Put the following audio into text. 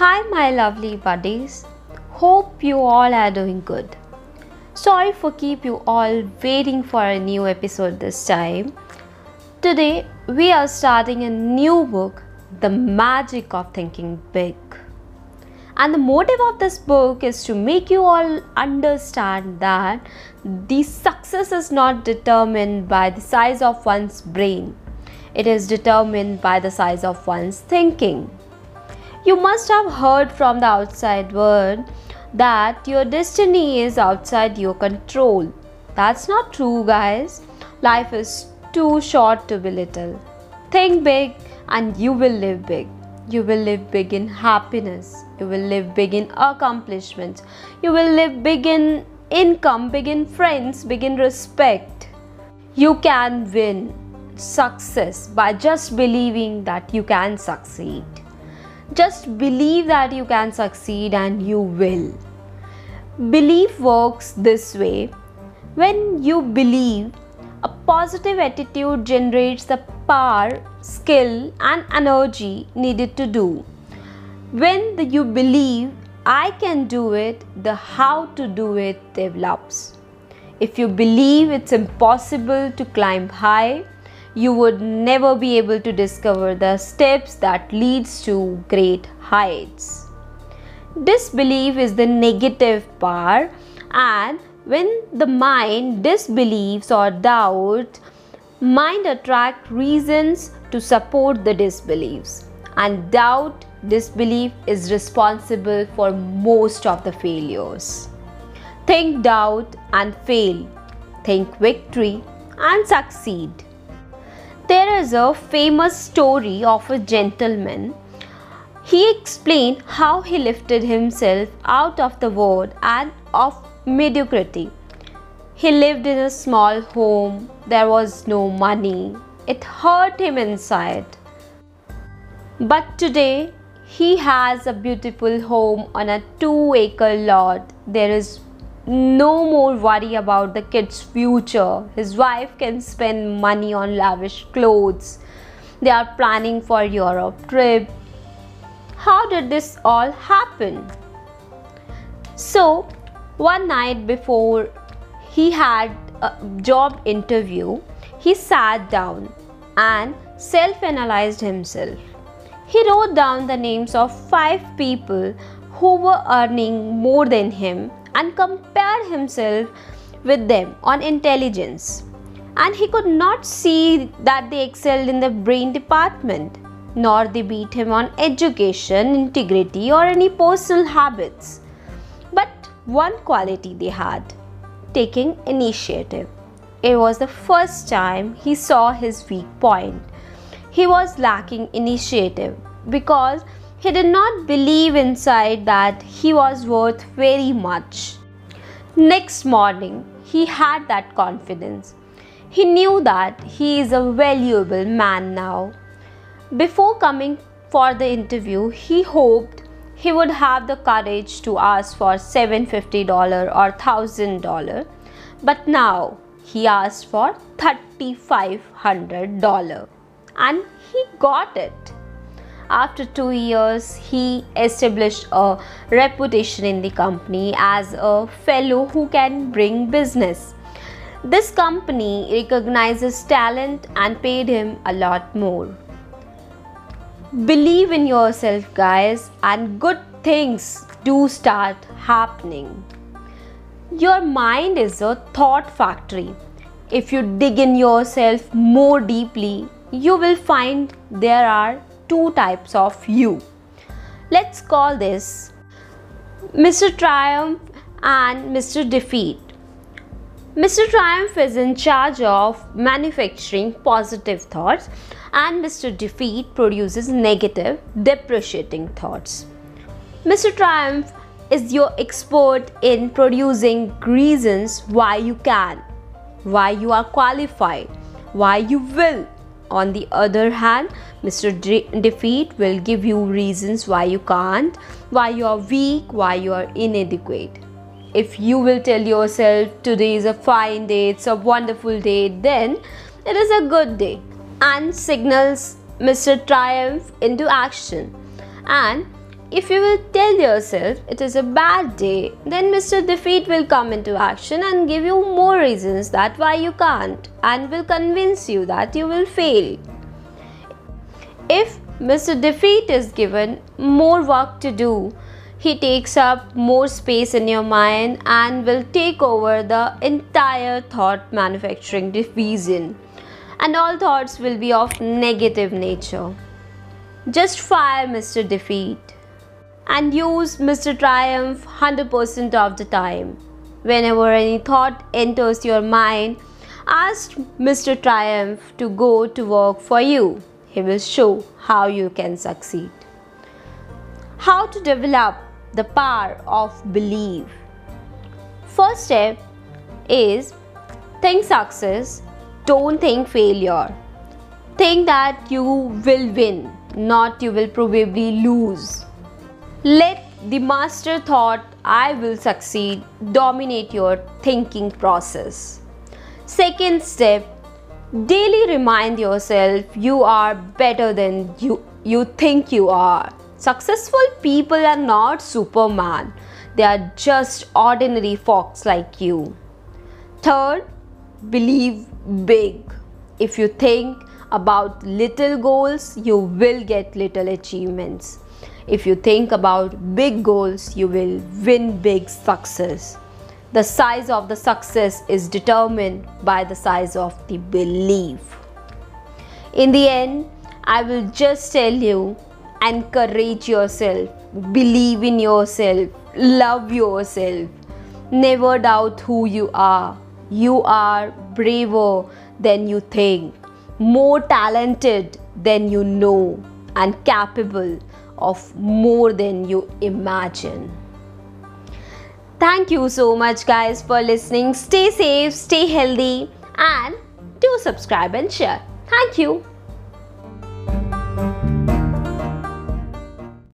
Hi, my lovely buddies. Hope you all are doing good. Sorry for keep you all waiting for a new episode this time. Today we are starting a new book, The Magic of Thinking Big. And the motive of this book is to make you all understand that the success is not determined by the size of one's brain. It is determined by the size of one's thinking. You must have heard from the outside world that your destiny is outside your control. That's not true, guys. Life is too short to be little. Think big and you will live big. You will live big in happiness. You will live big in accomplishments. You will live big in income, big in friends, big in respect. You can win success by just believing that you can succeed. Just believe that you can succeed and you will. Belief works this way. When you believe, a positive attitude generates the power, skill, and energy needed to do. When the, you believe, I can do it, the how to do it develops. If you believe it's impossible to climb high, you would never be able to discover the steps that leads to great heights. Disbelief is the negative part and when the mind disbelieves or doubts, mind attract reasons to support the disbeliefs and doubt disbelief is responsible for most of the failures. Think doubt and fail. Think victory and succeed. There is a famous story of a gentleman. He explained how he lifted himself out of the world and of mediocrity. He lived in a small home. There was no money. It hurt him inside. But today, he has a beautiful home on a two acre lot. There is no more worry about the kid's future. His wife can spend money on lavish clothes. They are planning for Europe trip. How did this all happen? So, one night before he had a job interview, he sat down and self-analyzed himself. He wrote down the names of five people who were earning more than him and compared himself with them on intelligence. And he could not see that they excelled in the brain department, nor they beat him on education, integrity, or any personal habits. But one quality they had taking initiative. It was the first time he saw his weak point. He was lacking initiative because he did not believe inside that he was worth very much. Next morning, he had that confidence. He knew that he is a valuable man now. Before coming for the interview, he hoped he would have the courage to ask for $750 or $1000 but now he asked for $3500 and he got it after two years, he established a reputation in the company as a fellow who can bring business. This company recognizes talent and paid him a lot more. Believe in yourself, guys, and good things do start happening. Your mind is a thought factory. If you dig in yourself more deeply, you will find there are two types of you. Let's call this Mr. Triumph and Mr. Defeat. Mr. Triumph is in charge of manufacturing positive thoughts and Mr. Defeat produces negative, depreciating thoughts. Mr. Triumph is your expert in producing reasons why you can, why you are qualified, why you will, on the other hand, Mr. De- Defeat will give you reasons why you can't, why you are weak, why you are inadequate. If you will tell yourself today is a fine day, it's a wonderful day, then it is a good day and signals Mr. Triumph into action. And if you will tell yourself it is a bad day, then Mr. Defeat will come into action and give you more reasons that why you can't and will convince you that you will fail. If Mr. Defeat is given more work to do, he takes up more space in your mind and will take over the entire thought manufacturing division and all thoughts will be of negative nature. Just fire Mr. Defeat and use Mr. Triumph 100% of the time. Whenever any thought enters your mind, ask Mr. Triumph to go to work for you. He will show how you can succeed. How to develop the power of belief. First step is think success, don't think failure. Think that you will win not you will probably lose. Let the master thought, I will succeed, dominate your thinking process. Second step, daily remind yourself you are better than you, you think you are. Successful people are not Superman, they are just ordinary folks like you. Third, believe big. If you think about little goals, you will get little achievements. If you think about big goals, you will win big success. The size of the success is determined by the size of the belief. In the end, I will just tell you encourage yourself, believe in yourself, love yourself. Never doubt who you are. You are braver than you think more talented than you know and capable of more than you imagine. Thank you so much, guys, for listening. Stay safe, stay healthy, and do subscribe and share. Thank you.